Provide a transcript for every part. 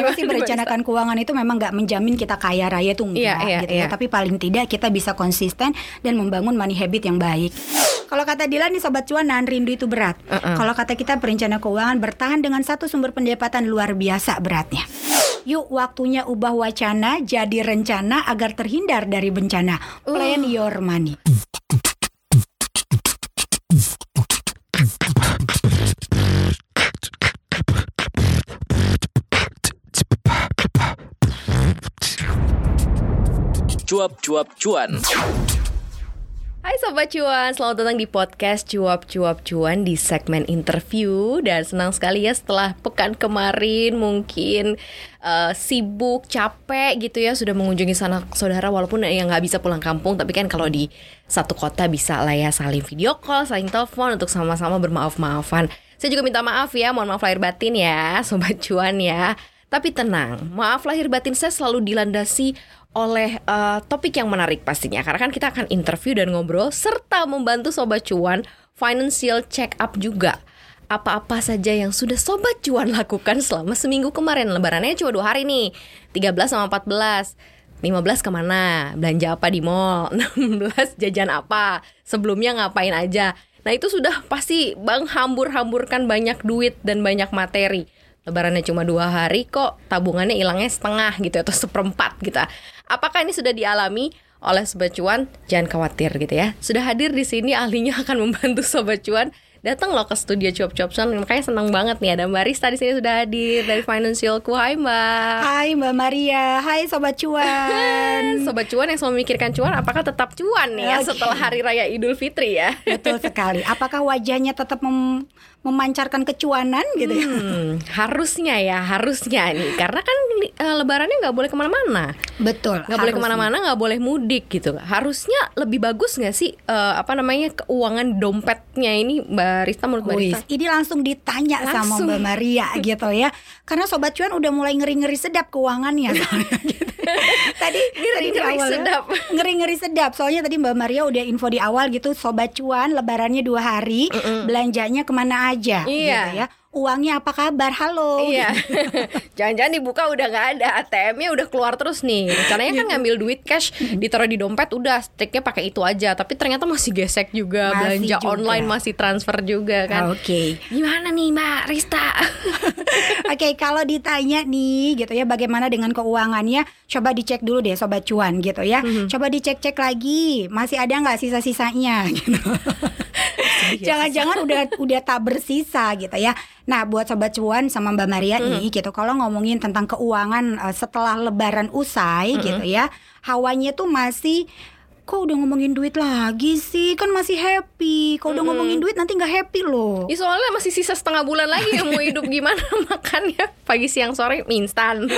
memang sih merencanakan keuangan itu memang nggak menjamin kita kaya raya tuh enggak Iya, iya, gitu ya. iya. Tapi paling tidak kita bisa konsisten dan membangun money habit yang baik. Kalau kata Dilan nih sobat cuan nahan rindu itu berat. Uh-uh. Kalau kata kita perencana keuangan bertahan dengan satu sumber pendapatan luar biasa beratnya. Yuk waktunya ubah wacana jadi rencana agar terhindar dari bencana. Plan your money. Cuap-cuap cuan. Hai Sobat Cuan, selamat datang di podcast Cuap Cuap Cuan di segmen interview. Dan senang sekali ya setelah pekan kemarin mungkin eh, sibuk, capek gitu ya Sudah mengunjungi sanak saudara walaupun yang nggak bisa pulang kampung. Tapi kan kalau di satu kota bisa lah ya saling video call, saling telepon untuk sama-sama bermaaf-maafan. Saya juga minta maaf ya, mohon maaf lahir batin ya Sobat Cuan ya tapi tenang, maaf lahir batin saya selalu dilandasi oleh eh, topik yang menarik pastinya Karena kan kita akan interview dan ngobrol Serta membantu Sobat Cuan financial check up juga Apa-apa saja yang sudah Sobat Cuan lakukan selama seminggu kemarin Lebarannya cuma dua hari nih 13 sama 14 15 ke mana? Belanja apa di mall? 16 jajan apa? Sebelumnya ngapain aja? Nah itu sudah pasti bang hambur-hamburkan banyak duit dan banyak materi Lebarannya cuma dua hari kok tabungannya hilangnya setengah gitu atau seperempat gitu. Apakah ini sudah dialami oleh Sobat Cuan? Jangan khawatir gitu ya. Sudah hadir di sini ahlinya akan membantu Sobat Cuan. Datang loh ke studio Cuap Cuap Cuan. Makanya senang banget nih ada Mbak Rista di sini sudah hadir dari Financialku. Hai Mbak. Hai Mbak Maria, hai Sobat Cuan. Sobat Cuan yang selalu memikirkan cuan apakah tetap cuan nih ya Oke. setelah hari raya Idul Fitri ya? Betul sekali. Apakah wajahnya tetap mem- memancarkan kecuanan gitu ya? Hmm, harusnya ya, harusnya nih karena kan eh, lebarannya nggak boleh ke mana-mana. Betul. nggak boleh ke mana-mana nggak boleh mudik gitu harusnya lebih bagus nggak sih eh, apa namanya keuangan dompetnya ini mbak Rista menurut mbak Rista ini langsung ditanya Langsung. sama Mbak Maria gitu ya. Karena sobat cuan udah mulai ngeri-ngeri sedap keuangannya soalnya gitu. Tadi tadi di Ngeri-ngeri awal ya, sedap. Sedap. Soalnya tadi Mbak Maria udah info di awal gitu sobat cuan lebarannya dua hari, belanjanya ke mana aja Iya. gitu ya. Uangnya apa kabar? Halo. Iya, jangan-jangan dibuka udah nggak ada ATM-nya udah keluar terus nih. Rencananya kan ngambil duit cash, ditaruh di dompet, udah sticknya pakai itu aja. Tapi ternyata masih gesek juga, Masih belanja juga. online masih transfer juga kan. Oke. Gimana nih Mbak Rista? Oke, kalau ditanya nih gitu ya bagaimana dengan keuangannya, coba dicek dulu deh sobat cuan gitu ya. Coba dicek-cek lagi, masih ada nggak sisa-sisanya gitu. Jangan-jangan udah udah tak bersisa gitu ya. Nah, buat sobat cuan sama Mbak Maria nih gitu, kalau ngomongin tentang keuangan eh, setelah lebaran usai gitu ya, hawanya tuh masih Kok udah ngomongin duit lagi sih? Kan masih happy. Kalau udah ngomongin duit nanti nggak happy loh. Ya soalnya masih sisa setengah bulan lagi mau hidup gimana makannya pagi siang sore instan.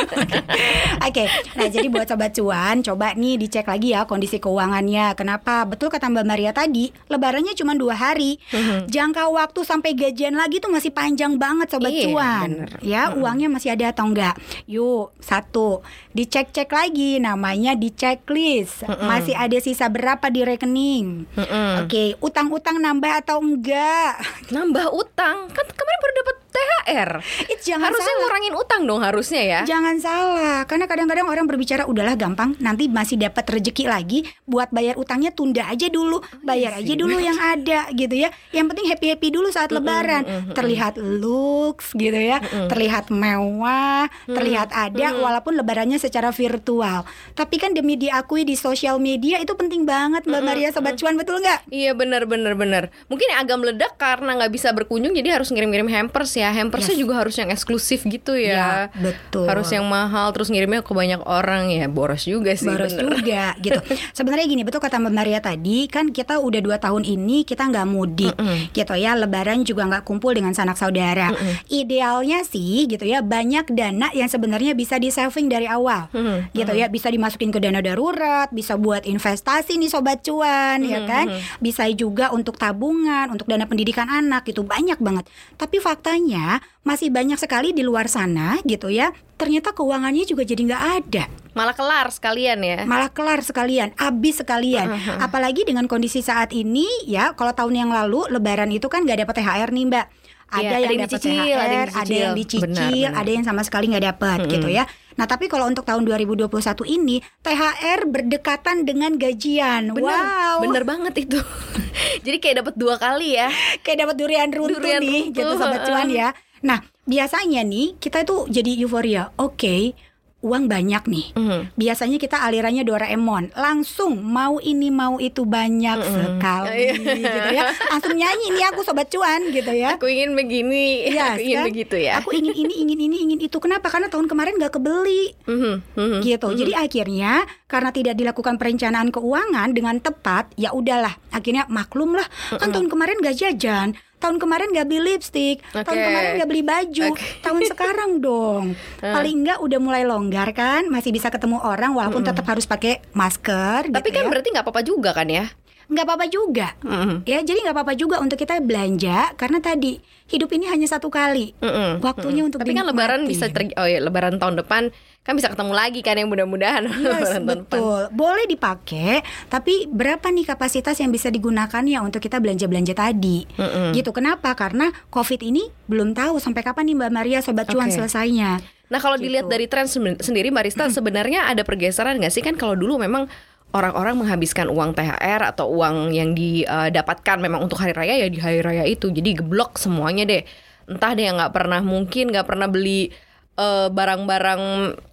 Oke, nah jadi buat sobat cuan, coba nih dicek lagi ya kondisi keuangannya. Kenapa? Betul kata Mbak Maria tadi, lebarannya cuma dua hari. Jangka waktu sampai gajian lagi tuh masih panjang banget sobat Iya, cuan. bener. Ya, uangnya masih ada atau enggak? Yuk, satu, dicek-cek lagi namanya di checklist. Masih ada sisa berapa di rekening? Mm-mm. Oke, utang-utang nambah atau enggak? Nambah utang kan kemarin baru dapat THR. It jangan harusnya salah. ngurangin utang dong harusnya ya. Jangan salah, karena kadang-kadang orang berbicara udahlah gampang, nanti masih dapat rezeki lagi buat bayar utangnya tunda aja dulu, bayar aja dulu yang ada gitu ya. Yang penting happy happy dulu saat lebaran, terlihat looks gitu ya, terlihat mewah, terlihat ada walaupun lebarannya secara virtual. Tapi kan demi diakui di sosial media itu penting banget Mbak Maria Sobat Cuan betul nggak? Iya benar benar benar. Mungkin agak meledak karena nggak bisa berkunjung jadi harus ngirim-ngirim hampers ya. Hampersnya Yes. juga harus yang eksklusif gitu Ya, ya. betul. Harus yang mahal terus ngirimnya ke banyak orang ya. Boros juga sih. Boros bener. juga gitu. Sebenarnya gini betul kata Mbak Maria tadi kan kita udah dua tahun ini kita nggak mudik gitu ya. Lebaran juga nggak kumpul dengan sanak saudara. Idealnya sih gitu ya banyak dana yang sebenarnya bisa di saving dari awal Mm-mm. gitu ya. Bisa dimasukin ke dana darurat, bisa buat investasi nih sobat cuan ya kan. Bisa juga untuk tabungan, untuk dana pendidikan anak gitu banyak banget. Tapi faktanya masih banyak sekali di luar sana gitu ya. Ternyata keuangannya juga jadi nggak ada Malah kelar sekalian ya. malah kelar sekalian, habis sekalian. Apalagi dengan kondisi saat ini ya, kalau tahun yang lalu Lebaran itu kan nggak dapat THR nih Mbak. Ada Iya, yang ada yang dapat dicicil, THR, ada yang ada yang dicicil. dicicil, Benar, benar. ada yang sama sekali nggak dapat gitu ya. Nah, tapi kalau untuk tahun 2021 ini THR berdekatan dengan gajian. Bener, wow. bener banget itu. Jadi kayak dapat dua kali ya. Kayak dapat durian runtuh Durian nih runtuh, gitu sobat cuan ya. Nah, biasanya nih kita itu jadi euforia. Oke, uang banyak nih. Mhm. Biasanya kita alirannya Doraemon, langsung mau ini mau itu banyak sekali gitu ya. Langsung nyanyi nih aku sobat cuan gitu ya. Aku ingin begini, Iya, aku ingin kan? begitu ya. Aku ingin ini, ingin ini, ingin itu. Kenapa? Karena tahun kemarin nggak kebeli Mhm, mhm, gitu. mhm. Jadi akhirnya karena tidak dilakukan perencanaan keuangan dengan tepat, ya udahlah. Akhirnya maklum lah. Kan tahun kemarin nggak jajan. Tahun kemarin nggak beli lipstick, tahun Oke. kemarin nggak beli baju, Oke. tahun sekarang dong. Paling nggak udah mulai longgar kan, masih bisa ketemu orang walaupun tetap harus pakai masker. Tapi gitu kan ya. berarti nggak apa-apa juga kan ya? Nggak apa-apa juga. Mhm. Ya, jadi nggak apa-apa juga untuk kita belanja karena tadi hidup ini hanya satu kali. Mm-mm, Waktunya mm-mm. untuk Tapi kan lebaran bisa ter oh ya lebaran tahun depan kan bisa ketemu lagi kan yang mudah-mudahan Yes, tahun depan. betul. Boleh dipakai, tapi berapa nih kapasitas yang bisa digunakan ya untuk kita belanja-belanja tadi? Mm-mm. Gitu. Kenapa? Karena COVID ini belum tahu sampai kapan nih Mbak Maria sobat cuan Oke. selesainya. Nah kalau dilihat Gitu. dari tren sen- sendiri Mbak Rista sebenarnya ada pergeseran nggak sih kan kalau dulu memang orang-orang menghabiskan uang THR atau uang yang didapatkan memang untuk hari raya ya di hari raya itu. Jadi geblok semuanya deh. Entah deh yang nggak pernah mungkin nggak pernah beli eh, barang-barang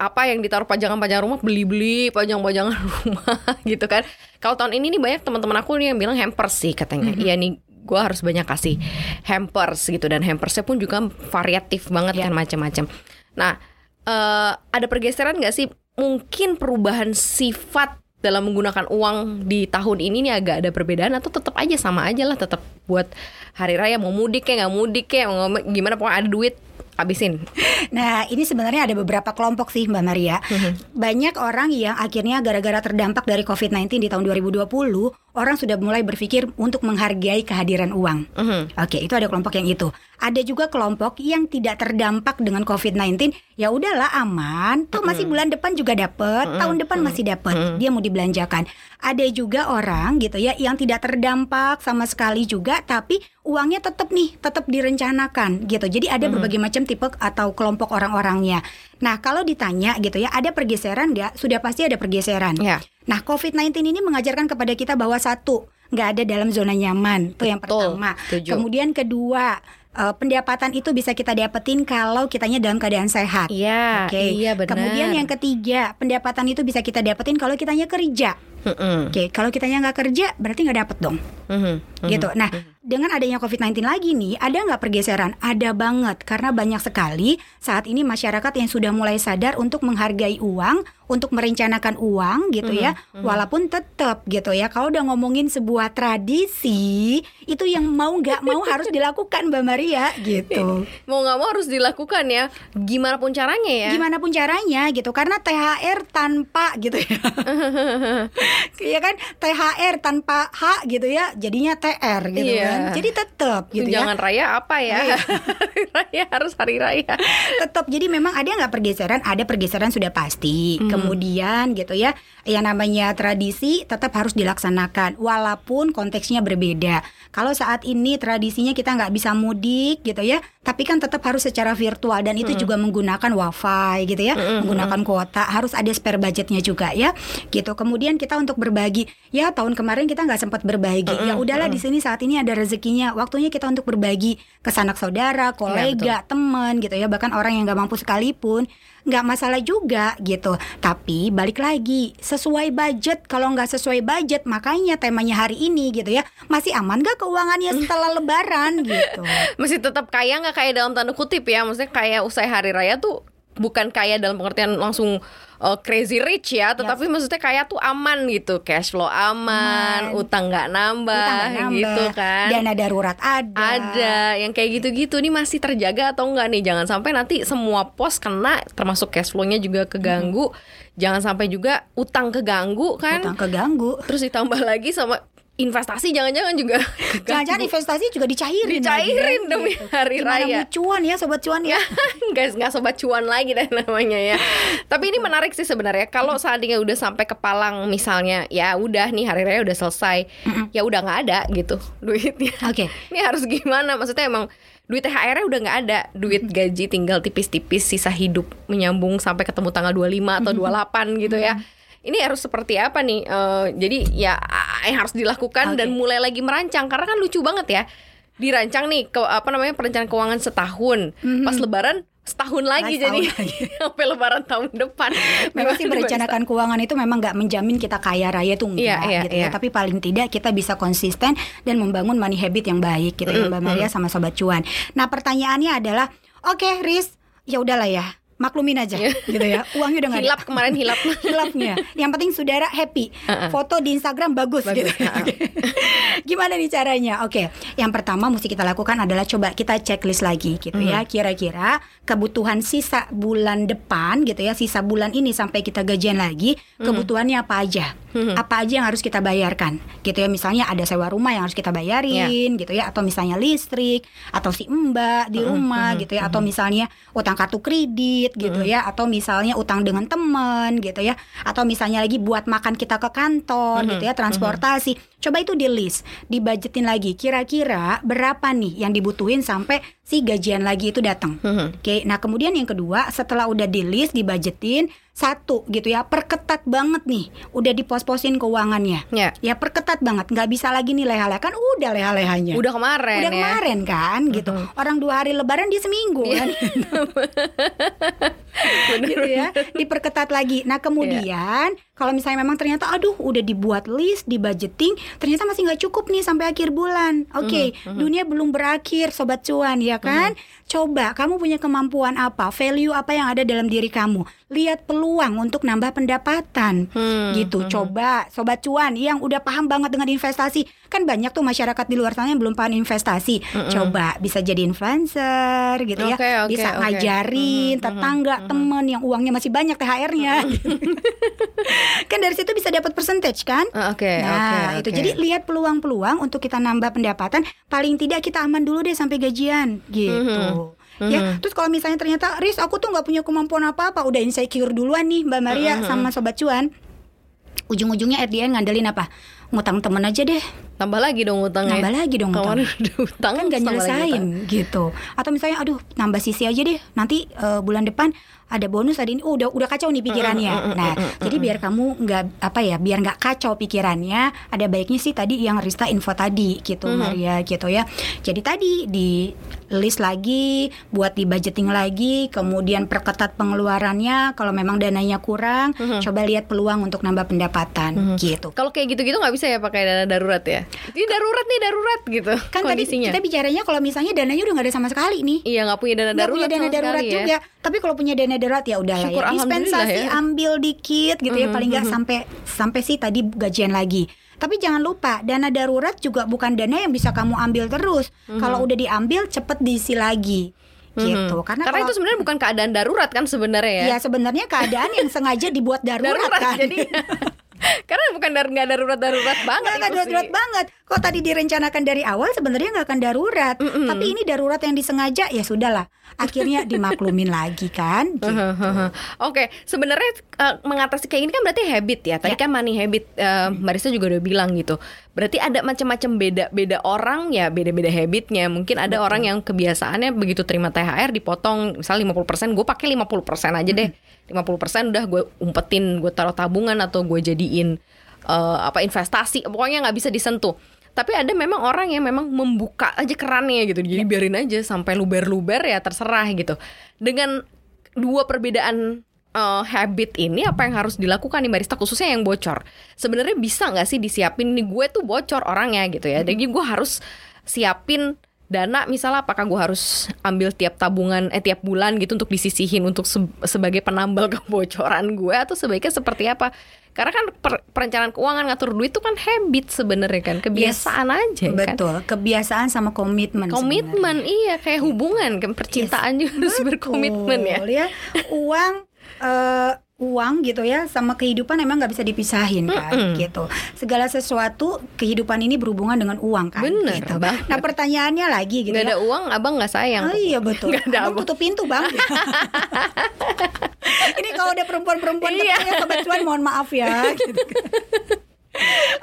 apa yang ditaruh pajangan-pajangan rumah beli-beli pajang-pajangan rumah gitu kan. Kalau tahun ini nih banyak teman-teman aku nih yang bilang hampers sih katanya. Iya nih gue harus banyak kasih hampers gitu. Dan hampersnya pun juga variatif banget Ya. kan macam-macam nah eh, ada pergeseran nggak sih? Mungkin perubahan sifat dalam menggunakan uang di tahun ini nih agak ada perbedaan atau tetap aja sama aja lah tetap buat hari raya mau mudik kayak nggak mudik kayak mau gimana pokoknya ada duit habisin Nah, ini sebenarnya ada beberapa kelompok sih Mbak Maria. Banyak orang yang akhirnya gara-gara terdampak dari COVID-19 di tahun 2020, orang sudah mulai berpikir untuk menghargai kehadiran uang. Mhm. Oke, itu ada kelompok yang itu. Ada juga kelompok yang tidak terdampak dengan COVID-19. Ya udahlah aman, tuh masih bulan depan juga dapat, tahun depan masih dapat. Dia mau dibelanjakan. Ada juga orang gitu ya yang tidak terdampak sama sekali juga, tapi uangnya tetap nih, tetap direncanakan gitu. Jadi ada berbagai macam tipe atau kelompok orang-orangnya. Nah, kalau ditanya gitu ya, ada pergeseran nggak? Sudah pasti ada pergeseran. ya Nah, COVID-19 ini mengajarkan kepada kita bahwa satu, nggak ada dalam zona nyaman. Itu yang pertama. setuju. Kemudian kedua, eh, pendapatan itu bisa kita dapetin kalau kitanya dalam keadaan sehat. iya Oke. iya benar Kemudian yang ketiga, pendapatan itu bisa kita dapetin kalau kitanya kerja. Mhm. Oke, kalau kitanya nggak kerja, berarti nggak dapet dong. Mhm. Mhm. Gitu. Nah, dengan adanya COVID-19 lagi nih, ada nggak pergeseran? Ada banget, karena banyak sekali saat ini masyarakat yang sudah mulai sadar untuk menghargai uang, untuk merencanakan uang gitu ya. Walaupun tetap gitu ya, kalau udah ngomongin sebuah tradisi, itu yang mau nggak mau harus dilakukan Mbak Maria gitu. mau nggak mau harus dilakukan ya gimana pun caranya ya Gimana pun caranya gitu, karena THR tanpa gitu ya. Iya kan, THR tanpa H gitu ya, jadinya TR gitu Iya. kan. Jadi tetap gitu ya. Tunjangan raya apa ya? Iya. raya harus hari raya. tetap jadi memang ada nggak pergeseran? Ada pergeseran sudah pasti. Kemudian gitu ya yang namanya tradisi tetap harus dilaksanakan walaupun konteksnya berbeda. Kalau saat ini tradisinya kita nggak bisa mudik gitu ya tapi kan tetap harus secara virtual dan itu juga menggunakan wifi gitu ya menggunakan kuota harus ada spare budgetnya juga ya gitu. Kemudian kita untuk berbagi. Ya tahun kemarin kita nggak sempat berbagi. Ya udahlah di sini saat ini ada rezekinya waktunya kita untuk berbagi ke sanak saudara kolega teman gitu ya bahkan orang yang nggak mampu sekalipun nggak masalah juga gitu. Tapi balik lagi sesuai budget. Kalau nggak sesuai budget makanya temanya hari ini gitu ya masih aman gak keuangannya setelah lebaran gitu? Masih tetap kaya nggak? Kaya dalam tanda kutip ya? Maksudnya kaya usai hari raya tuh bukan kaya dalam pengertian langsung uh, crazy rich ya, tetapi maksudnya kaya tuh aman gitu, cash flow aman, Aman. utang nggak nambah, Utang nambah, gitu kan? dana darurat ada Ada yang kayak gitu-gitu nih masih terjaga atau enggak nih? Jangan sampai nanti semua pos kena termasuk cash flow-nya juga keganggu. Jangan sampai juga utang keganggu kan? utang keganggu Terus ditambah lagi sama investasi jangan-jangan juga jangan-jangan investasi juga dicairin Dicairin lagi, kan, demi gitu. hari Gimana raya. cuan ya sobat cuan ya Guys, nggak sobat cuan lagi deh namanya ya. Tapi ini menarik sih sebenarnya. Kalau seandainya udah sampai ke Palang misalnya, ya udah nih hari raya udah selesai, ya udah nggak ada gitu duitnya. Oke. Ini harus gimana? Maksudnya emang duit THR-nya udah nggak ada, duit gaji tinggal tipis-tipis sisa hidup menyambung sampai ketemu tanggal 25 atau 28 gitu ya. Ini harus seperti apa nih? Eh, jadi ya yang harus dilakukan dan Oke. mulai lagi merancang karena kan lucu banget ya. Dirancang nih ke apa namanya perencanaan keuangan setahun. Pas lebaran setahun lagi Mhm. setahun jadi lagi. sampai lebaran tahun depan. Memang sih merencanakan keuangan itu memang nggak menjamin kita kaya raya tuh enggak Iya, iya, gitu ya. iya. Tapi paling tidak kita bisa konsisten dan membangun money habit yang baik gitu ya Mbak Maria sama Sobat Cuan. Nah pertanyaannya adalah, oke Riz, ya udahlah ya, maklumin aja gitu ya. Uangnya udah nggak ada. Hilap kemarin hilap. hilafnya. Yang penting saudara happy. Foto di Instagram bagus, Bagus, gitu. Oke. Gimana nih caranya? Oke, yang pertama mesti kita lakukan adalah coba kita checklist lagi gitu ya. Kira-kira kebutuhan sisa bulan depan gitu ya, sisa bulan ini sampai kita gajian lagi, kebutuhannya apa aja? Apa aja yang harus kita bayarkan? Gitu ya. Misalnya ada sewa rumah yang harus kita bayarin gitu ya atau misalnya listrik atau si Mbak di rumah gitu ya atau misalnya utang kartu kredit gitu ya atau misalnya utang dengan teman gitu ya atau misalnya lagi buat makan kita ke kantor gitu ya transportasi. Coba itu di list dibajetin lagi kira-kira berapa nih yang dibutuhin sampai si gajian lagi itu datang. Oke nah kemudian yang kedua setelah udah di list dibajetin satu gitu ya perketat banget nih udah dipos-posin keuangannya. Ya. ya perketat banget nggak bisa lagi nih leha-leha kan udah leha-lehanya. Udah kemarin udah ya. kemarin kan gitu. Orang dua hari lebaran dia seminggu kan. Gitu ya diperketat lagi. Nah kemudian kalau misalnya memang ternyata aduh udah dibuat list di budgeting ternyata masih nggak cukup nih sampai akhir bulan. Oke dunia belum berakhir sobat cuan ya kan coba kamu punya kemampuan apa? Value apa yang ada dalam diri kamu? Lihat peluang untuk nambah pendapatan. Gitu. coba sobat cuan yang udah paham banget dengan investasi. Kan banyak tuh masyarakat di luar sana yang belum paham investasi. Coba bisa jadi influencer gitu ya. Oke, oke, bisa oke. ngajarin tetangga temen yang uangnya masih banyak THR-nya kan dari situ bisa dapat percentage kan? Ah, Oke, Nah, oke, itu. jadi lihat peluang-peluang untuk kita nambah pendapatan. Paling tidak kita aman dulu deh sampai gajian, gitu. Mhm. Ya, terus kalau misalnya ternyata, Riz, aku tuh nggak punya kemampuan apa-apa, udah insecure duluan nih, Mbak Maria Mhm. sama Sobat Cuan. Ujung-ujungnya at the end ngandelin apa? Ngutang temen aja deh, Tambah lagi dong utangnya. nambah lagi dong udah utang Kan gak tambah nyelesain utang. gitu. Atau misalnya, aduh, nambah sisi aja deh. Nanti eh, bulan depan ada bonus ada ini. Oh, udah udah kacau nih pikirannya. Nah, jadi biar kamu nggak apa ya, biar nggak kacau pikirannya, ada baiknya sih tadi yang Rista info tadi gitu, Maria gitu ya. Jadi tadi di list lagi, buat di budgeting lagi, kemudian perketat pengeluarannya. Kalau memang dananya kurang, coba lihat peluang untuk nambah pendapatan gitu. Kalau kayak gitu-gitu nggak bisa ya pakai dana darurat ya? Ini darurat nih darurat gitu Kan kondisinya. tadi kita bicaranya kalau misalnya dananya udah nggak ada sama sekali nih. Iya nggak punya dana darurat punya dana sama darurat sekali ya. juga. Tapi kalau punya dana darurat ya Syukur, ya dispensasi ya. ambil dikit gitu ya. Paling nggak sampai sampai sih tadi gajian lagi. Tapi jangan lupa dana darurat juga bukan dana yang bisa kamu ambil terus. Kalau udah diambil cepet diisi lagi. Gitu. Karena, Karena kalau itu sebenarnya bukan keadaan darurat kan sebenarnya ya. ya sebenarnya keadaan yang sengaja dibuat darurat, darurat kan. jadi bukan dar nggak darurat darurat banget nggak darurat banget. Kok tadi direncanakan dari awal sebenarnya nggak akan darurat. Tapi ini darurat yang disengaja ya sudahlah. Akhirnya dimaklumin lagi kan. gitu. Oke, sebenarnya eh, mengatasi kayak gini kan berarti habit ya. Tadi Ya. kan money habit eh, Mbak Risa juga udah bilang gitu. Berarti ada macam-macam beda-beda orang ya, beda-beda habitnya. Mungkin ada orang yang kebiasaannya begitu terima THR dipotong misal 50%, gue pakai 50% aja deh. 50% udah gue umpetin, gue taruh tabungan atau gue jadiin eh, apa investasi. Pokoknya nggak bisa disentuh. Tapi ada memang orang yang memang membuka aja kerannya gitu. Jadi biarin aja sampai luber-luber ya terserah gitu. Dengan dua perbedaan uh, habit ini apa yang harus dilakukan nih barista khususnya yang bocor sebenarnya bisa nggak sih disiapin nih gue tuh bocor orangnya gitu ya jadi gue harus siapin dana misalnya apakah gue harus ambil tiap tabungan eh tiap bulan gitu untuk disisihin untuk se- sebagai penambal kebocoran gue atau sebaiknya seperti apa karena kan per- perencanaan keuangan ngatur duit itu kan habit sebenarnya kan kebiasaan aja kan Betul, kebiasaan sama komitmen. komitmen iya kayak hubungan kan percintaan juga harus berkomitmen ya ya. Uang eh, uang gitu ya sama kehidupan emang nggak bisa dipisahin kan gitu. Segala sesuatu kehidupan ini berhubungan dengan uang kan. Bener gitu. banget. Nah pertanyaannya lagi gitu nggak ya. ada uang abang nggak sayang Oh iya betul. Nggak ada Abang abang. tutup pintu bang. ini kalau ada perempuan-perempuan Iya. ketemu ya mohon maaf ya. gitu.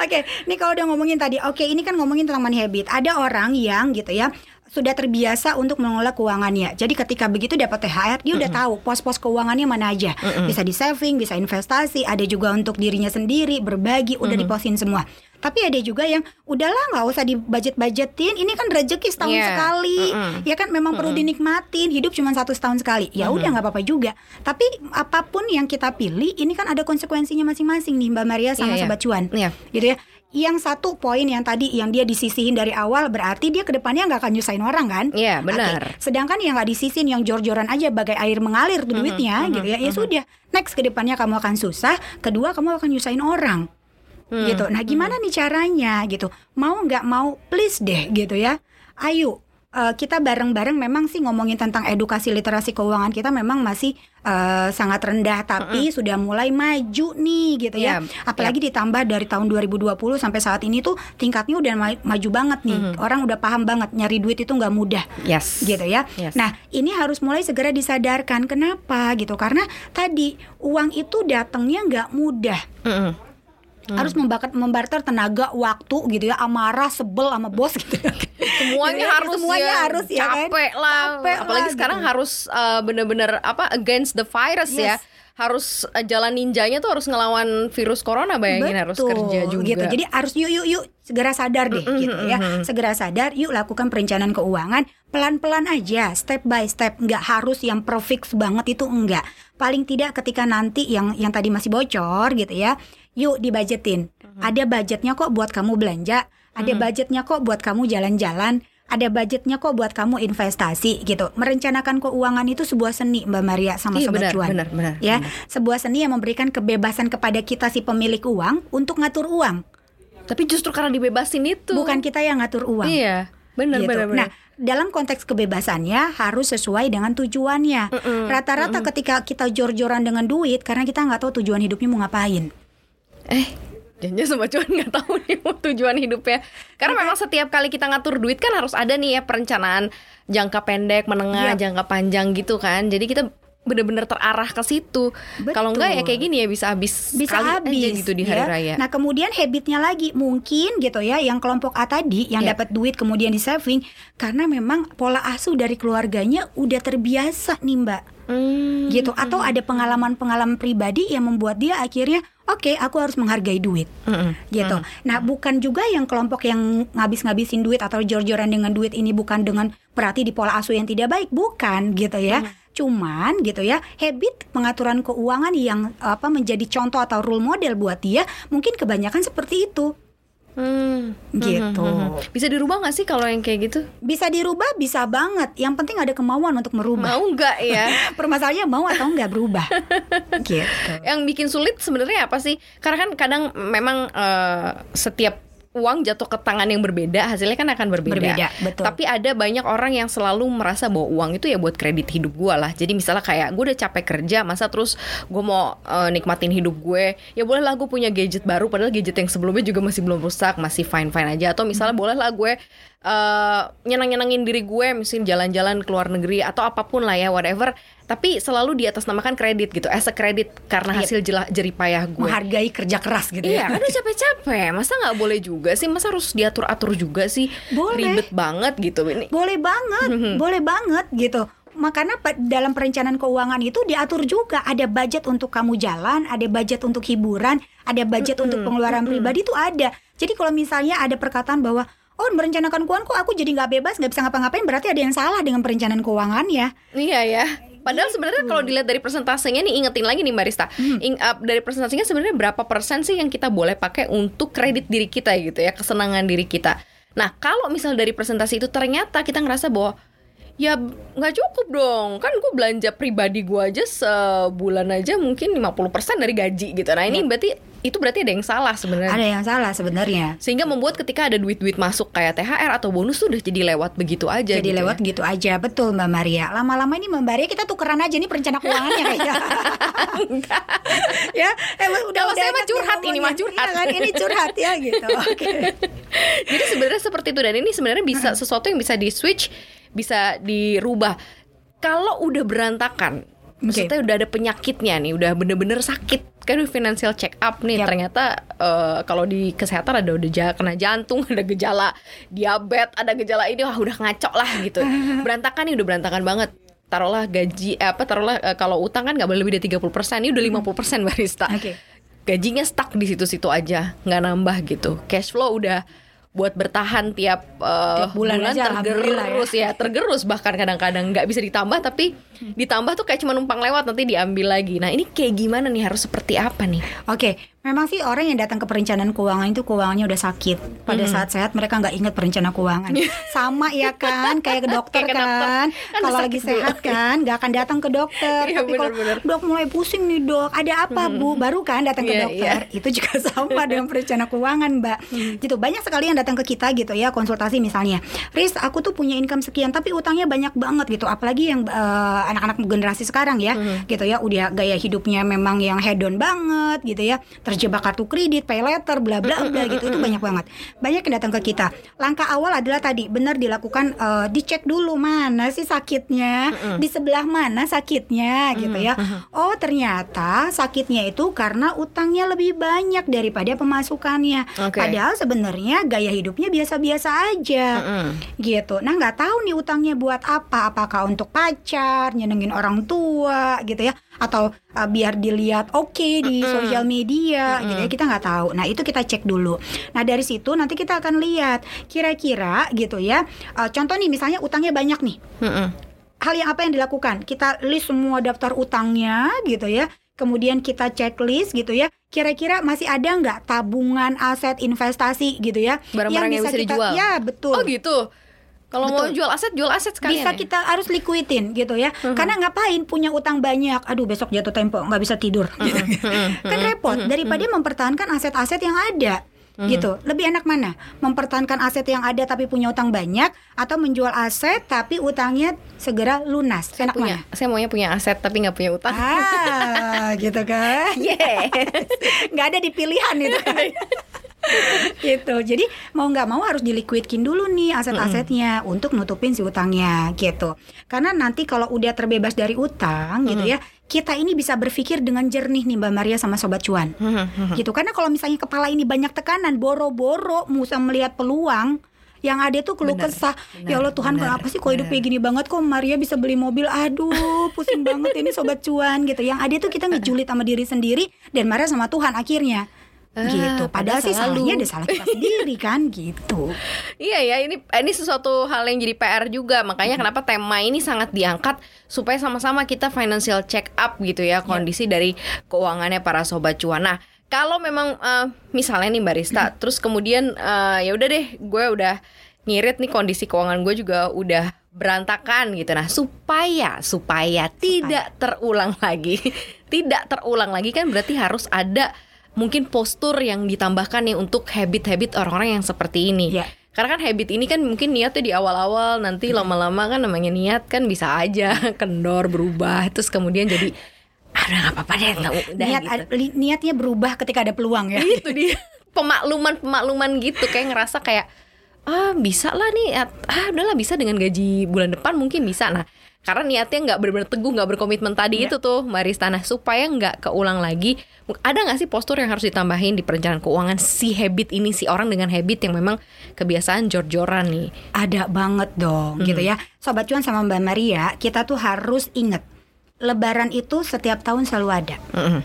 Oke, ini kalau udah ngomongin tadi, oke ini kan ngomongin tentang money habit. Ada orang yang gitu ya sudah terbiasa untuk mengelola keuangannya. Jadi ketika begitu dapat THR, dia udah tahu pos-pos keuangannya mana aja. Bisa di saving, bisa investasi, ada juga untuk dirinya sendiri, berbagi, udah diposin semua. Tapi ada juga yang udahlah nggak usah di budget-budgetin. Ini kan rezeki setahun Iya. sekali, ya kan memang perlu dinikmatin. Hidup cuma satu setahun sekali. Ya udah nggak apa-apa juga. Tapi apa pun yang kita pilih, ini kan ada konsekuensinya masing-masing nih Mbak Maria sama Iya, iya. Sobat Cuan Iya. gitu ya. Yang satu poin yang tadi yang dia disisihin dari awal berarti dia ke depannya nggak akan nyusahin orang kan? Iya, benar. Oke. Sedangkan yang nggak disisihin yang jor-joran aja bagai air mengalir tuh duitnya gitu ya. Ya sudah, next ke depannya kamu akan susah. Kedua kamu akan nyusahin orang. Gitu. Nah, gimana nih caranya gitu? Mau nggak mau please deh gitu ya. Ayo eh, kita bareng-bareng memang sih ngomongin tentang edukasi literasi keuangan kita memang masih eh, sangat rendah tapi sudah mulai maju nih gitu ya. Iya, Apalagi ditambah dari tahun 2020 sampai saat ini tuh tingkatnya udah ma- maju banget nih. Orang udah paham banget nyari duit itu nggak mudah Yes. gitu ya. Yes. Nah, ini harus mulai segera disadarkan. Kenapa gitu? Karena tadi uang itu datangnya nggak mudah. Mm-mm. Harus membakar membarter tenaga, waktu gitu ya, amarah, sebel sama bos gitu. semuanya Gitu ya, harus semuanya ya, harus ya kan? capek lah Capek apalagi lah, sekarang gitu. harus uh, bener-bener apa against the virus ya Yes. harus uh, jalan ninjanya tuh harus ngelawan virus corona bayangin harus kerja juga gitu. Jadi harus yuk yuk yuk segera sadar deh gitu ya. Segera sadar yuk lakukan perencanaan keuangan pelan-pelan aja, step by step. Nggak harus yang perfect banget itu enggak. Paling tidak ketika nanti yang yang tadi masih bocor gitu ya. Yuk dibajetin. Ada budgetnya kok buat kamu belanja, ada budgetnya kok buat kamu jalan-jalan. Ada budgetnya kok buat kamu investasi gitu. Merencanakan keuangan itu sebuah seni Mbak Maria sama Iya, Sobat benar, Cuan. benar, benar, Ya, benar. sebuah seni yang memberikan kebebasan kepada kita si pemilik uang untuk ngatur uang. tapi justru karena dibebasin itu Bukan kita yang ngatur uang. iya benar gitu. benar benar Nah, dalam konteks kebebasannya harus sesuai dengan tujuannya. Rata-rata ketika kita jor-joran dengan duit karena kita nggak tahu tujuan hidupnya mau ngapain. Eh jangan sama cuan nggak tahu nih mau tujuan hidupnya. Karena memang setiap kali kita ngatur duit kan harus ada nih ya perencanaan jangka pendek menengah Yap. jangka panjang gitu kan. Jadi kita bener-bener terarah ke situ kalau enggak ya kayak gini ya bisa habis bisa sekali aja habis gitu di hari ya. raya Nah kemudian habitnya lagi mungkin gitu ya yang kelompok A tadi yang Iya. dapat duit kemudian di saving karena memang pola asuh dari keluarganya udah terbiasa nih mbak Hmm. gitu atau ada pengalaman-pengalaman pribadi yang membuat dia akhirnya oke aku harus menghargai duit Mm-mm. gitu. Nah, bukan juga yang kelompok yang ngabis-ngabisin duit atau jor-joran dengan duit ini bukan dengan berarti di pola asuh yang tidak baik, bukan gitu ya. Cuman gitu ya, habit pengaturan keuangan yang apa menjadi contoh atau role model buat dia mungkin kebanyakan seperti itu. Hmm. Gitu. Bisa dirubah nggak sih kalau yang kayak gitu? Bisa dirubah, bisa banget. Yang penting ada kemauan untuk merubah. Mau nggak ya? Permasalahannya mau atau nggak berubah. gitu. yang bikin sulit sebenarnya apa sih? Karena kan kadang memang eh, setiap uang jatuh ke tangan yang berbeda, hasilnya kan akan berbeda. Berbeda, betul. Tapi ada banyak orang yang selalu merasa bahwa uang itu ya buat kredit hidup gue lah. Jadi misalnya kayak gue udah capek kerja, masa terus gue mau eh, nikmatin hidup gue, ya boleh lah gue punya gadget baru, padahal gadget yang sebelumnya juga masih belum rusak, masih fine fine aja. Atau misalnya boleh lah gue eh, nyenang-nyenangin diri gue, misalnya jalan-jalan ke luar negeri atau apa pun lah ya, whatever. Tapi selalu di atas namakan kredit gitu, as a kredit karena Iya. hasil jelah jeripayah gue. Menghargai kerja keras gitu Iya, ya. kan udah capek-capek. Masa nggak boleh juga sih? Masa harus diatur-atur juga sih? Boleh. Ribet banget gitu ini. Boleh banget, boleh banget gitu. Makanya dalam perencanaan keuangan itu diatur juga ada budget untuk kamu jalan, ada budget untuk hiburan, ada budget untuk pengeluaran pribadi itu ada. Jadi kalau misalnya ada perkataan bahwa oh merencanakan keuangan kok aku jadi nggak bebas nggak bisa ngapa-ngapain berarti ada yang salah dengan perencanaan keuangannya. Iya ya. Padahal sebenarnya kalau dilihat dari persentasenya nih ingetin lagi nih Marista. Ing- uh, dari persentasenya sebenarnya berapa persen sih yang kita boleh pakai untuk kredit diri kita gitu ya, kesenangan diri kita. Nah, kalau misal dari presentasi itu ternyata kita ngerasa bahwa ya nggak cukup dong. Kan gue belanja pribadi gue aja sebulan aja mungkin 50% dari gaji gitu. Nah, ini berarti itu berarti ada yang salah sebenarnya. Ada yang salah sebenarnya. Sehingga membuat ketika ada duit-duit masuk kayak THR atau bonus tuh udah jadi lewat begitu aja Jadi gitu lewat ya. gitu aja betul Mbak Maria. Lama-lama ini Mbak Maria kita tukeran aja nih perencana keuangannya kayaknya. ya, emang udah Kalau udah saya mah curhat, ini mah curhat. Iya kan, ini curhat ya gitu. Oke. Jadi sebenarnya seperti itu dan ini sebenarnya bisa sesuatu yang bisa di switch, bisa dirubah. Kalau udah berantakan, Maksudnya udah ada penyakitnya nih, udah bener-bener sakit. Kan financial check up nih Yap. ternyata eh, kalau di kesehatan ada udah ja- kena jantung ada gejala diabetes ada gejala ini wah udah ngaco lah gitu. Berantakan nih udah berantakan banget. Taruhlah gaji eh, apa taruhlah eh, kalau utang kan nggak boleh lebih dari 30% ini udah 50% barista Oke. gajinya stuck di situ-situ aja nggak nambah gitu. Cash flow udah buat bertahan tiap, eh, Tiap bulan aja, alhamdulillah ya. tergerus ya. tergerus bahkan kadang-kadang nggak bisa ditambah tapi ditambah tuh kayak cuma numpang lewat nanti diambil lagi nah ini kayak gimana nih harus seperti apa nih Oke, memang sih orang yang datang ke perencanaan keuangan itu keuangannya udah sakit. Pada saat sehat mereka nggak ingat perencana keuangan. Sama ya kan, kayak ke dokter Kayak kan. Kan Kalau lagi sakit dulu. sehat kan, nggak akan datang ke dokter. Iya, Tapi kalau dok mulai pusing nih dok, ada apa bu? Baru kan datang ke Iya, dokter. Itu juga sama dengan perencana keuangan mbak. Gitu banyak sekali yang datang ke kita gitu ya konsultasi misalnya. Riz, aku tuh punya income sekian, tapi utangnya banyak banget gitu. Apalagi yang eh, anak-anak generasi sekarang ya, gitu ya, udah gaya hidupnya memang yang hedon banget gitu ya, terjebak kartu kredit, pay letter, bla bla bla gitu itu banyak banget. Banyak yang datang ke kita. Langkah awal adalah tadi benar dilakukan eh, dicek dulu mana sih sakitnya, di sebelah mana sakitnya gitu ya. Oh ternyata sakitnya itu karena utangnya lebih banyak daripada pemasukannya. Oke. Padahal sebenarnya gaya hidupnya biasa-biasa aja gitu. Nah nggak tahu nih utangnya buat apa? Apakah untuk pacar, nyenengin orang tua gitu ya? Atau uh, biar dilihat oke di sosial media gitu ya? Kita nggak tahu. Nah itu kita cek dulu. Nah dari situ nanti kita akan lihat kira-kira gitu ya. uh, contoh nih misalnya utangnya banyak nih. Mm-mm. Hal yang apa yang dilakukan? Kita list semua daftar utangnya gitu ya. Kemudian kita checklist gitu ya. Kira-kira masih ada nggak tabungan aset investasi gitu ya? Barang-barang yang bisa kita- dijual? Ya betul. oh gitu kalau mau jual aset jual aset sekalian bisa ya? kita harus liquidin gitu ya. Karena ngapain punya utang banyak? Aduh besok jatuh tempo nggak bisa tidur. Gitu. kan repot. Daripada mempertahankan aset-aset yang ada gitu. Lebih enak mana? Mempertahankan aset yang ada tapi punya utang banyak atau menjual aset tapi utangnya segera lunas? Enak punya mana? saya maunya punya aset tapi nggak punya utang. Ah gitu kan? Yeah nggak ada di pilihan itu kan gitu. Jadi mau nggak mau harus diliquidkin dulu nih aset-asetnya untuk nutupin si utangnya gitu. Karena nanti kalau udah terbebas dari utang gitu ya kita ini bisa berpikir dengan jernih nih Mbak Maria sama Sobat Cuan. Gitu. Karena kalau misalnya kepala ini banyak tekanan boro-boro musa melihat peluang yang ada tuh keluh kesah. Ya Allah Tuhan benar, kenapa sih kok hidup kayak gini banget? Kok Maria bisa beli mobil? Aduh pusing banget ini sobat cuan gitu. Yang ada tuh kita ngejulit sama diri sendiri dan marah sama Tuhan akhirnya Ah, gitu. padahal padahal sih salah salahnya ada salah kita sendiri kan gitu. Iya ya, ini ini sesuatu hal yang jadi PR juga. Makanya kenapa tema ini sangat diangkat supaya sama-sama kita financial check up gitu ya kondisi dari keuangannya para sobat cuan. Nah, kalau memang eh, misalnya nih barista, terus kemudian eh, ya udah deh, gue udah ngirit nih kondisi keuangan gue juga udah berantakan gitu. Nah, supaya supaya. tidak terulang lagi, tidak terulang lagi kan berarti harus ada mungkin postur yang ditambahkan nih untuk habit-habit orang-orang yang seperti ini. Ya. Karena kan habit ini kan mungkin niatnya di awal-awal nanti lama-lama kan namanya niat kan bisa aja kendor berubah terus kemudian jadi ada nggak apa-apa deh udah niat gitu. niatnya berubah ketika ada peluang ya itu dia pemakluman pemakluman gitu kayak ngerasa kayak ah bisa lah nih ah udahlah bisa dengan gaji bulan depan mungkin bisa nah karena niatnya nggak benar-benar teguh nggak berkomitmen tadi Ya. itu tuh Marista nah supaya nggak keulang lagi ada nggak sih postur yang harus ditambahin di perencanaan keuangan si habit ini si orang dengan habit yang memang kebiasaan jor-joran nih ada banget dong Hmm. gitu ya sobat cuan sama Mbak Maria kita tuh harus ingat Lebaran itu setiap tahun selalu ada Mm-mm.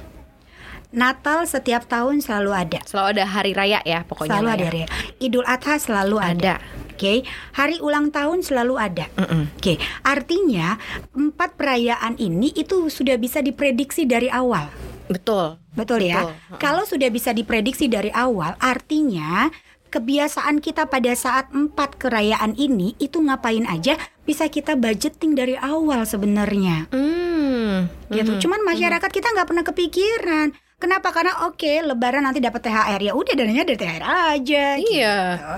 Natal setiap tahun selalu ada selalu ada hari raya ya pokoknya selalu ada ya. ya. Idul Adha selalu ada. Ada. Oke, hari ulang tahun selalu ada. Mm-mm. Oke, artinya empat perayaan ini itu sudah bisa diprediksi dari awal. betul Betul ya? Betul. Kalau sudah bisa diprediksi dari awal, artinya kebiasaan kita pada saat empat kerayaan ini itu ngapain aja bisa kita budgeting dari awal sebenarnya Hmm. gitu. Mhm. Cuman masyarakat kita nggak pernah kepikiran. Kenapa? Karena oke, lebaran nanti dapat THR ya udah dananya dari THR aja. Iya. gitu.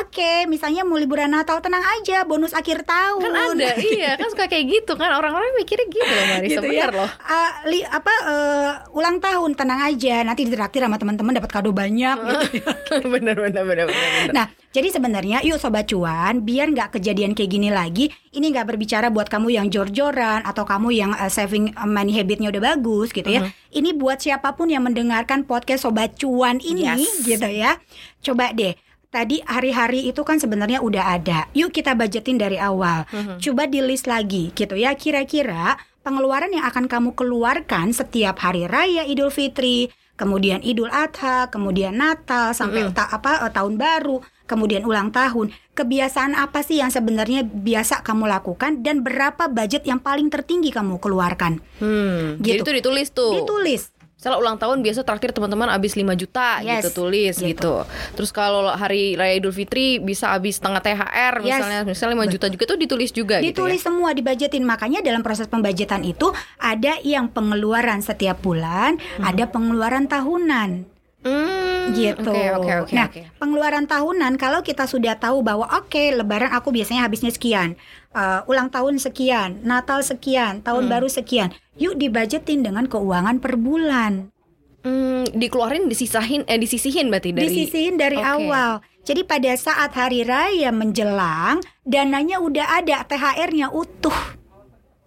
Oke, misalnya mau liburan Natal tenang aja, bonus akhir tahun. Kan ada, iya kan suka kayak gitu kan orang-orang mikirnya gitu loh Marisa, gitu ya. benar loh. Ah, li- apa eh, ulang tahun tenang aja, nanti ditraktir sama teman-teman dapat kado banyak gitu ya. bener bener bener bener. bener. Nah, jadi sebenarnya yuk sobat cuan, biar nggak kejadian kayak gini lagi, ini nggak berbicara buat kamu yang jor-joran atau kamu yang eh, saving money habitnya udah bagus gitu ya. Ini buat siapa pun yang mendengarkan podcast sobat cuan ini Yes. gitu ya. Coba deh. Tadi hari-hari itu kan sebenarnya udah ada. Yuk kita budgetin dari awal. Coba di list lagi gitu ya. Kira-kira pengeluaran yang akan kamu keluarkan setiap hari raya Idul Fitri, kemudian Idul Adha, kemudian Natal sampai ta- apa eh, tahun baru, kemudian ulang tahun. Kebiasaan apa sih yang sebenarnya biasa kamu lakukan dan berapa budget yang paling tertinggi kamu keluarkan? Hmm, jadi Gitu. tuh ditulis tuh. Ditulis. Misalnya ulang tahun biasa traktir teman-teman habis 5 juta Yes, gitu tulis gitu. gitu. Terus kalau hari raya Idul Fitri bisa habis setengah THR Yes. misalnya misalnya 5 juta juga tuh ditulis juga Ditulis gitu semua dibajetin makanya dalam proses pembajetan itu ada yang pengeluaran setiap bulan, ada pengeluaran tahunan. ya. Hmm, gitu. Oke oke oke nah, oke. pengeluaran tahunan kalau kita sudah tahu bahwa oke Lebaran aku biasanya habisnya sekian, uh, ulang tahun sekian, Natal sekian, tahun Hmm. baru sekian, yuk dibajetin dengan keuangan per bulan, Hmm, dikeluarin disisahin eh disisihin berarti dari disisihin dari Oke. awal. Jadi pada saat hari raya menjelang, dananya udah ada, THR-nya utuh.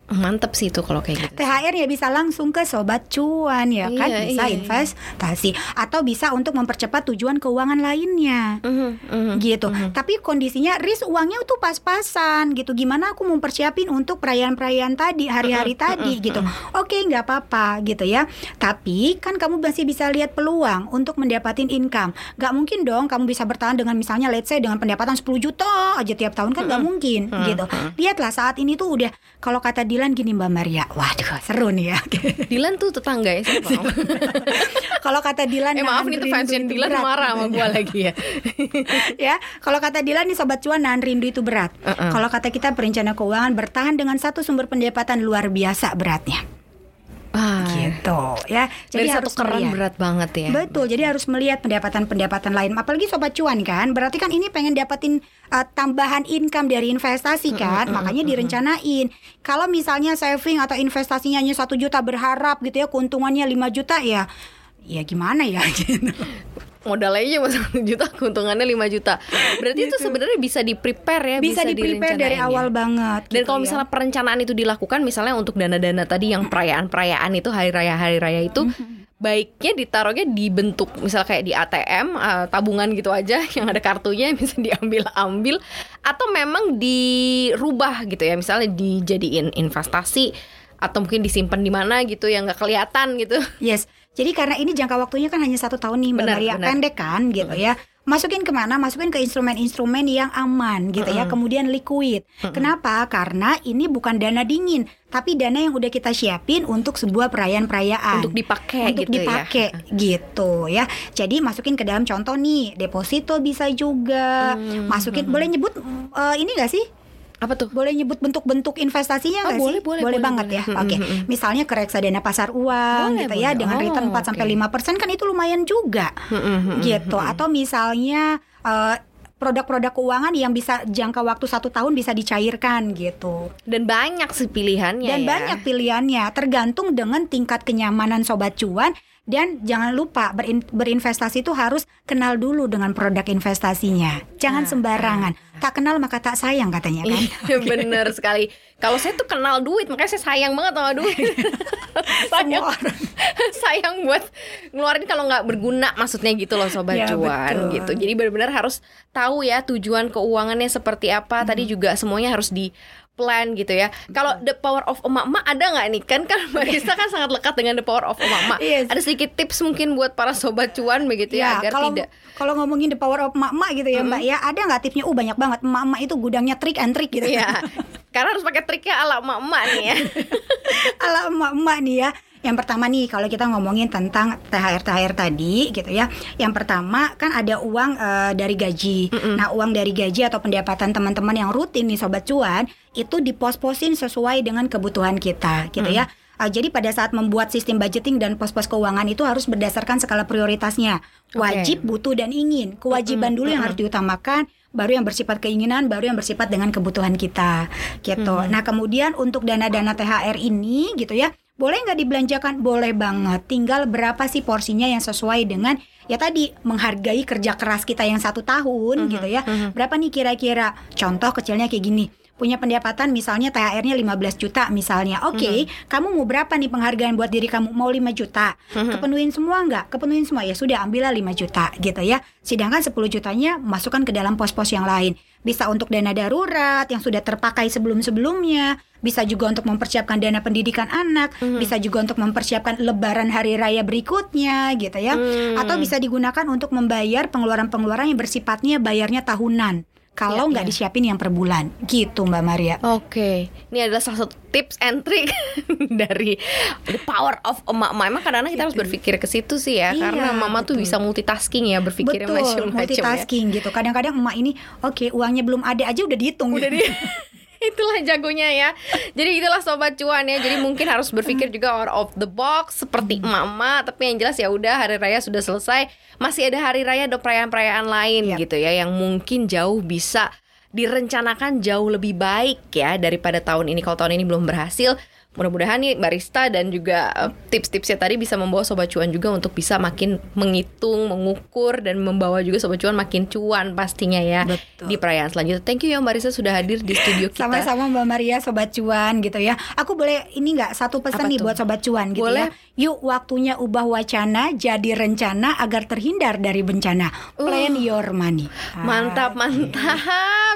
Mantep sih itu kalau kayak gitu. THR ya bisa langsung ke sobat cuan ya kan Iya, bisa iya, iya. investasi atau bisa untuk mempercepat tujuan keuangan lainnya. Mhm. gitu. Tapi kondisinya risk uangnya tuh pas-pasan gitu. Gimana aku mempersiapin untuk perayaan-perayaan tadi, hari-hari tadi gitu. Oke, nggak apa-apa gitu ya. Tapi kan kamu masih bisa lihat peluang untuk mendapatkan income. Nggak mungkin dong kamu bisa bertahan dengan misalnya let's say dengan pendapatan 10 juta aja tiap tahun kan nggak mungkin gitu. Lihatlah saat ini tuh udah kalau kata Dilan gini Mbak Maria, waduh seru nih ya. Dilan tuh tetangga ya siapa? kalau kata Dilan eh maaf nih fansnya Dilan berat. marah sama gua lagi ya. ya kalau kata Dilan nih sobat cuan nahan rindu itu berat Uh-uh. kalau kata kita perencana keuangan bertahan dengan satu sumber pendapatan luar biasa beratnya Wah, gitu ya dari jadi satu harus keran melihat. berat banget ya. Betul, jadi harus melihat pendapatan-pendapatan lain. Apalagi sobat cuan kan, berarti kan ini pengen dapatin uh, tambahan income dari investasi kan, makanya direncanain. Kalau misalnya saving atau investasinya hanya satu juta berharap gitu ya, keuntungannya 5 juta ya, ya gimana ya? gitu. Modal aja cuma 1 juta, keuntungannya 5 juta. Berarti itu sebenarnya bisa di prepare ya, Gitu. Bisa di prepare dari ya. awal banget. Dan gitu kalau ya. misalnya perencanaan itu dilakukan misalnya untuk dana-dana tadi yang perayaan-perayaan itu hari raya hari raya itu baiknya ditaruhnya di bentuk misal kayak di ATM eh, tabungan gitu aja yang ada kartunya bisa diambil-ambil atau memang dirubah gitu ya misalnya dijadiin investasi atau mungkin disimpan di mana gitu yang nggak kelihatan gitu. Yes, jadi karena ini jangka waktunya kan hanya satu tahun nih Mbak Benar, Maria, benar. pendek kan gitu ya. Masukin ke mana? Masukin ke instrumen-instrumen yang aman gitu ya, kemudian liquid. Kenapa? Karena ini bukan dana dingin, tapi dana yang udah kita siapin untuk sebuah perayaan-perayaan. Untuk dipakai untuk gitu ya. gitu ya. Jadi masukin ke dalam contoh nih, deposito bisa juga. Hmm, Masukin boleh nyebut eh, ini gak sih? Apa tuh? Boleh nyebut bentuk-bentuk investasinya Oh, nggak boleh, sih? boleh, boleh, banget boleh. ya. Mm, Oke. mm, mm. Misalnya ke reksadana pasar uang Boleh, gitu ya boleh. dengan return Oh, 4 sampai oke. 5% kan itu lumayan juga. Mm-mm, gitu. Atau misalnya eh, produk-produk keuangan yang bisa jangka waktu satu tahun bisa dicairkan gitu. Dan banyak sih pilihannya Dan ya. banyak pilihannya tergantung dengan tingkat kenyamanan sobat cuan dan jangan lupa berin- berinvestasi itu harus kenal dulu dengan produk investasinya. Jangan Nah, sembarangan. Tak kenal maka tak sayang katanya kan. Iya bener sekali. Kalau saya tuh kenal duit, makanya saya sayang banget sama duit. sayang, sayang buat ngeluarin kalau nggak berguna, maksudnya gitu loh sobat Ya, cuan betul. gitu. Jadi benar-benar harus tahu ya tujuan keuangannya seperti apa. Hmm. Tadi juga semuanya harus di plan gitu ya. Kalau the power of emak-emak ada nggak nih? Kan kan Mbak Risa kan sangat lekat dengan the power of emak-emak. Yes. Ada sedikit tips mungkin buat para sobat cuan begitu ya, agar kalau tidak kalau ngomongin the power of emak-emak gitu ya Mbak ya, ada nggak tipsnya? Uh banyak banget. Emak-emak itu gudangnya trik and trik gitu. Iya. Karena harus pakai triknya ala emak-emak nih ya. Ala emak-emak nih ya. Yang pertama nih kalau kita ngomongin tentang THR THR tadi gitu ya. Yang pertama kan ada uang eh, dari gaji. Nah, uang dari gaji atau pendapatan teman-teman yang rutin nih sobat cuan itu dipos-posin sesuai dengan kebutuhan kita gitu ya. Uh, jadi pada saat membuat sistem budgeting dan pos-pos keuangan itu harus berdasarkan skala prioritasnya. Wajib, butuh dan ingin. Kewajiban dulu yang harus diutamakan, baru yang bersifat keinginan, baru yang bersifat dengan kebutuhan kita. Gitu. Nah, kemudian untuk dana-dana THR ini gitu ya, boleh nggak dibelanjakan? Boleh banget. Tinggal berapa sih porsinya yang sesuai dengan ya tadi menghargai kerja keras kita yang satu tahun gitu ya. Berapa nih kira-kira? Contoh kecilnya kayak gini punya pendapatan misalnya THR-nya 15 juta misalnya. Oke, okay, mm-hmm. kamu mau berapa nih penghargaan buat diri kamu? Mau 5 juta. Mm-hmm. Kepenuhin semua enggak? Kepenuhin semua. Ya sudah ambillah 5 juta gitu ya. Sedangkan 10 jutanya masukkan ke dalam pos-pos yang lain. Bisa untuk dana darurat yang sudah terpakai sebelum-sebelumnya, bisa juga untuk mempersiapkan dana pendidikan anak, mm-hmm. bisa juga untuk mempersiapkan lebaran hari raya berikutnya gitu ya. Mm. Atau bisa digunakan untuk membayar pengeluaran-pengeluaran yang bersifatnya bayarnya tahunan kalau nggak ya, ya. disiapin yang per bulan gitu Mbak Maria. Oke, okay. ini adalah salah satu tips and trick dari the power of emak-emak. Emang kadang-kadang kita harus berpikir ke situ sih ya, iya, karena mama betul. tuh bisa multitasking ya berpikir macam-macam. Ya. multitasking ya. gitu. Kadang-kadang emak ini, oke okay, uangnya belum ada aja udah dihitung. Udah gitu. di itulah jagonya ya. Jadi itulah sobat cuan ya. Jadi mungkin harus berpikir juga out of the box seperti mama. Tapi yang jelas ya udah hari raya sudah selesai. Masih ada hari raya ada perayaan-perayaan lain yep. gitu ya yang mungkin jauh bisa direncanakan jauh lebih baik ya daripada tahun ini. Kalau tahun ini belum berhasil, mudah-mudahan nih barista dan juga uh, tips-tipsnya tadi bisa membawa sobat cuan juga untuk bisa makin menghitung, mengukur dan membawa juga sobat cuan makin cuan pastinya ya Betul. di perayaan selanjutnya. Thank you ya Barista sudah hadir di studio kita. Sama-sama Mbak Maria sobat cuan gitu ya. Aku boleh ini nggak satu pesan nih buat sobat cuan gitu boleh. ya. Yuk waktunya ubah wacana jadi rencana agar terhindar dari bencana. Plan uh, your money. Mantap, ah, mantap.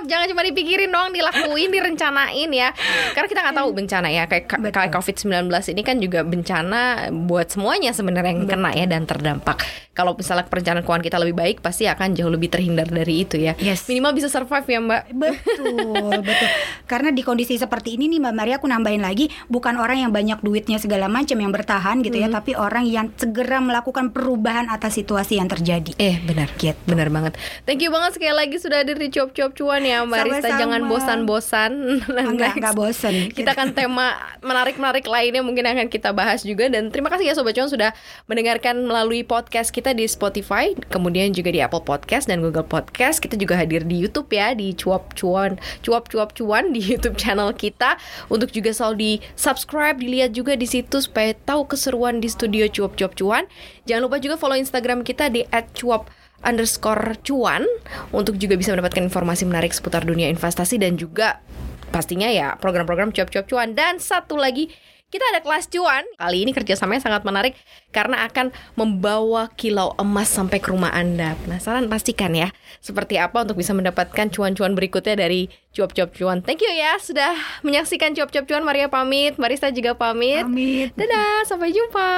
Jangan cuma dipikirin doang, dilakuin, direncanain ya. Karena kita nggak tahu bencana ya kayak kayak COVID-19 ini kan juga bencana buat semuanya sebenarnya yang kena ya dan terdampak. Kalau misalnya perencanaan keuangan kita lebih baik, pasti akan jauh lebih terhindar dari itu ya. Yes. Minimal bisa survive ya Mbak. Betul, betul. Karena di kondisi seperti ini nih Mbak Maria, aku nambahin lagi, bukan orang yang banyak duitnya segala macam yang bertahan gitu ya, hmm. tapi orang yang segera melakukan perubahan atas situasi yang terjadi. Eh benar, gitu. benar banget. Thank you banget sekali lagi sudah hadir di Cop Cop Cuan ya Mbak Rista. Jangan bosan-bosan. Enggak, enggak bosan. Kita akan tema menarik-menarik lainnya mungkin akan kita bahas juga dan terima kasih ya Sobat Cuan sudah mendengarkan melalui podcast kita di Spotify, kemudian juga di Apple Podcast dan Google Podcast. Kita juga hadir di YouTube ya di Cuap Cuan, Cuap Cuap Cuan di YouTube channel kita untuk juga selalu di subscribe, dilihat juga di situ supaya tahu keseruan di studio Cuap Cuap Cuan. Jangan lupa juga follow Instagram kita di @cuap underscore cuan untuk juga bisa mendapatkan informasi menarik seputar dunia investasi dan juga pastinya ya program-program cuap-cuap cuan dan satu lagi kita ada kelas cuan. Kali ini kerjasamanya sangat menarik karena akan membawa kilau emas sampai ke rumah Anda. Penasaran? Pastikan ya. Seperti apa untuk bisa mendapatkan cuan-cuan berikutnya dari cuap-cuap cuan. Thank you ya sudah menyaksikan cuap-cuap cuan. Maria pamit, Marista juga pamit. Pamit. Dadah, sampai jumpa.